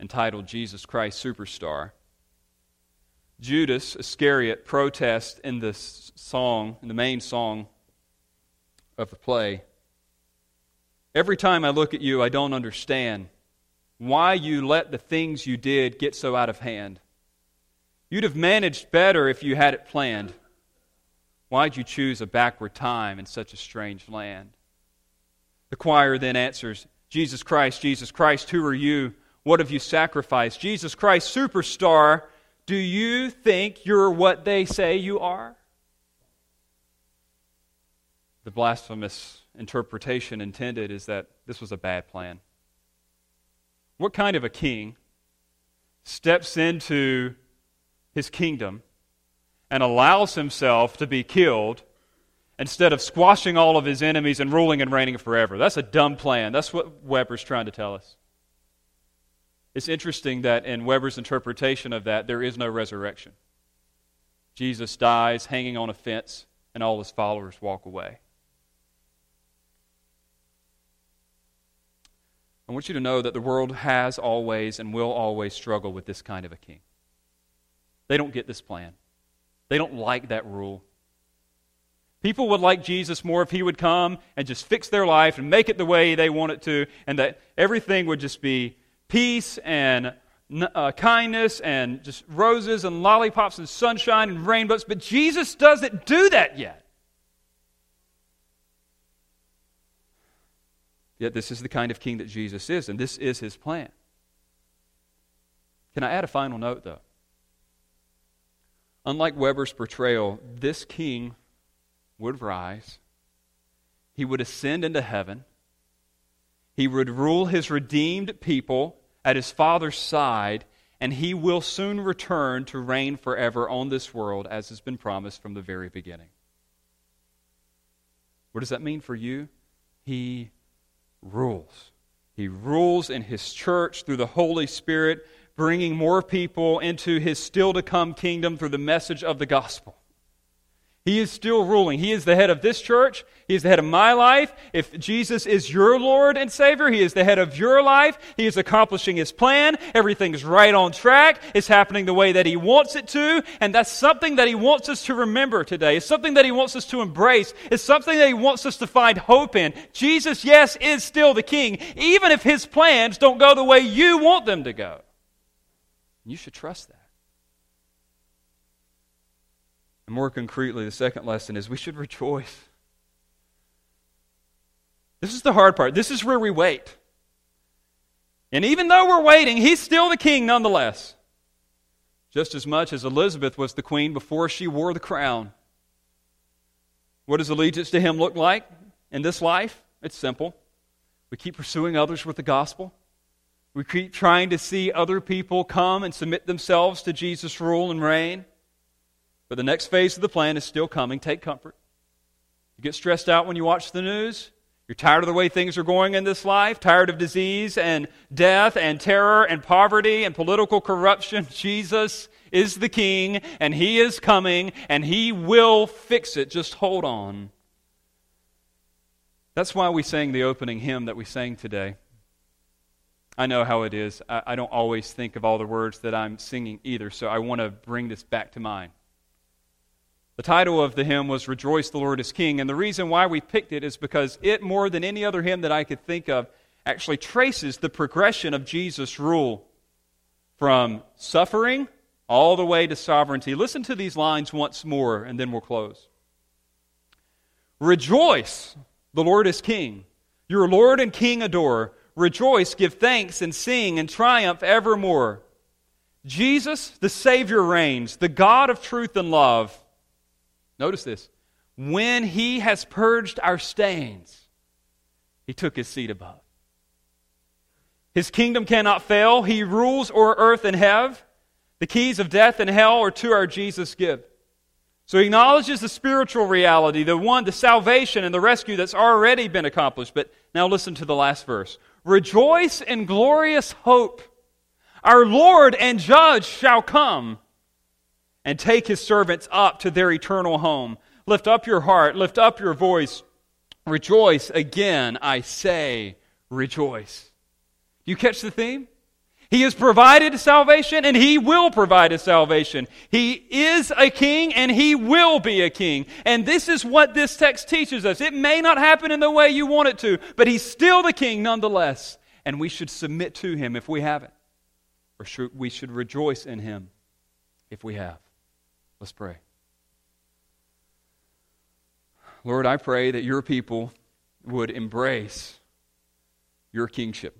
A: entitled Jesus Christ Superstar, Judas Iscariot protests in the song, in the main song of the play. Every time I look at you, I don't understand why you let the things you did get so out of hand. You'd have managed better if you had it planned. Why'd you choose a backward time in such a strange land? The choir then answers, Jesus Christ, Jesus Christ, who are you? What have you sacrificed? Jesus Christ, superstar, do you think you're what they say you are? The blasphemous interpretation intended is that this was a bad plan. What kind of a king steps into his kingdom and allows himself to be killed instead of squashing all of his enemies and ruling and reigning forever. That's a dumb plan. That's what Webber's trying to tell us. It's interesting that in Webber's interpretation of that, there is no resurrection. Jesus dies hanging on a fence, and all his followers walk away. I want you to know that the world has always and will always struggle with this kind of a king. They don't get this plan. They don't like that rule. People would like Jesus more if he would come and just fix their life and make it the way they want it to, and that everything would just be peace and uh, kindness and just roses and lollipops and sunshine and rainbows. But Jesus doesn't do that yet. Yet, this is the kind of king that Jesus is, and this is his plan. Can I add a final note, though? Unlike Webber's portrayal, this king would rise, he would ascend into heaven, he would rule his redeemed people at his Father's side, and he will soon return to reign forever on this world as has been promised from the very beginning. What does that mean for you? He rules. He rules in his church through the Holy Spirit bringing more people into his still to come kingdom through the message of the gospel. He is still ruling. He is the head of this church. He is the head of my life. If Jesus is your Lord and Savior, He is the head of your life. He is accomplishing His plan. Everything's right on track. It's happening the way that He wants it to. And that's something that He wants us to remember today. It's something that He wants us to embrace. It's something that He wants us to find hope in. Jesus, yes, is still the King, even if His plans don't go the way you want them to go. You should trust that. And more concretely, the second lesson is we should rejoice. This is the hard part. This is where we wait. And even though we're waiting, he's still the king nonetheless. Just as much as Elizabeth was the queen before she wore the crown. What does allegiance to him look like in this life? It's simple. We keep pursuing others with the gospel. We keep trying to see other people come and submit themselves to Jesus' rule and reign. But the next phase of the plan is still coming. Take comfort. You get stressed out when you watch the news? You're tired of the way things are going in this life? Tired of disease and death and terror and poverty and political corruption? Jesus is the King and He is coming and He will fix it. Just hold on. That's why we sang the opening hymn that we sang today. I know how it is. I, I don't always think of all the words that I'm singing either, so I want to bring this back to mind. The title of the hymn was Rejoice, the Lord is King. And the reason why we picked it is because it, more than any other hymn that I could think of, actually traces the progression of Jesus' rule from suffering all the way to sovereignty. Listen to these lines once more, and then we'll close. Rejoice, the Lord is King. Your Lord and King adore. Rejoice, give thanks, and sing and triumph evermore. Jesus, the Savior, reigns, the God of truth and love. Notice this. When he has purged our stains, he took his seat above. His kingdom cannot fail. He rules o'er earth and heaven. The keys of death and hell are to our Jesus give. So he acknowledges the spiritual reality, the one, the salvation and the rescue that's already been accomplished. But now listen to the last verse. Rejoice in glorious hope. Our Lord and Judge shall come and take his servants up to their eternal home. Lift up your heart, lift up your voice. Rejoice again, I say, rejoice. You catch the theme? He has provided salvation and he will provide a salvation. He is a king and he will be a king. And this is what this text teaches us. It may not happen in the way you want it to, but he's still the king nonetheless. And we should submit to him if we haven't. Or should, we should rejoice in him if we have. Let's pray. Lord, I pray that your people would embrace your kingship.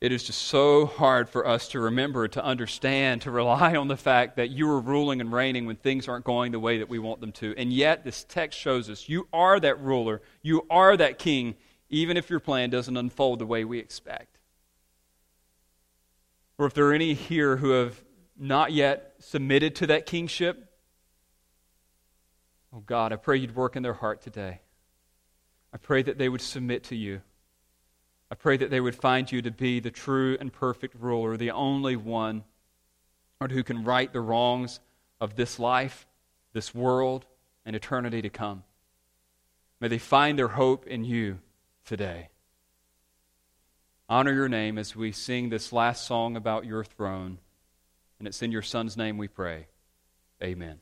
A: It is just so hard for us to remember, to understand, to rely on the fact that you are ruling and reigning when things aren't going the way that we want them to. And yet, this text shows us you are that ruler, you are that king, even if your plan doesn't unfold the way we expect. Or if there are any here who have not yet submitted to that kingship, oh God, I pray you'd work in their heart today. I pray that they would submit to you. I pray that they would find you to be the true and perfect ruler, the only one Lord, who can right the wrongs of this life, this world, and eternity to come. May they find their hope in you today. Honor your name as we sing this last song about your throne. And it's in your Son's name we pray. Amen.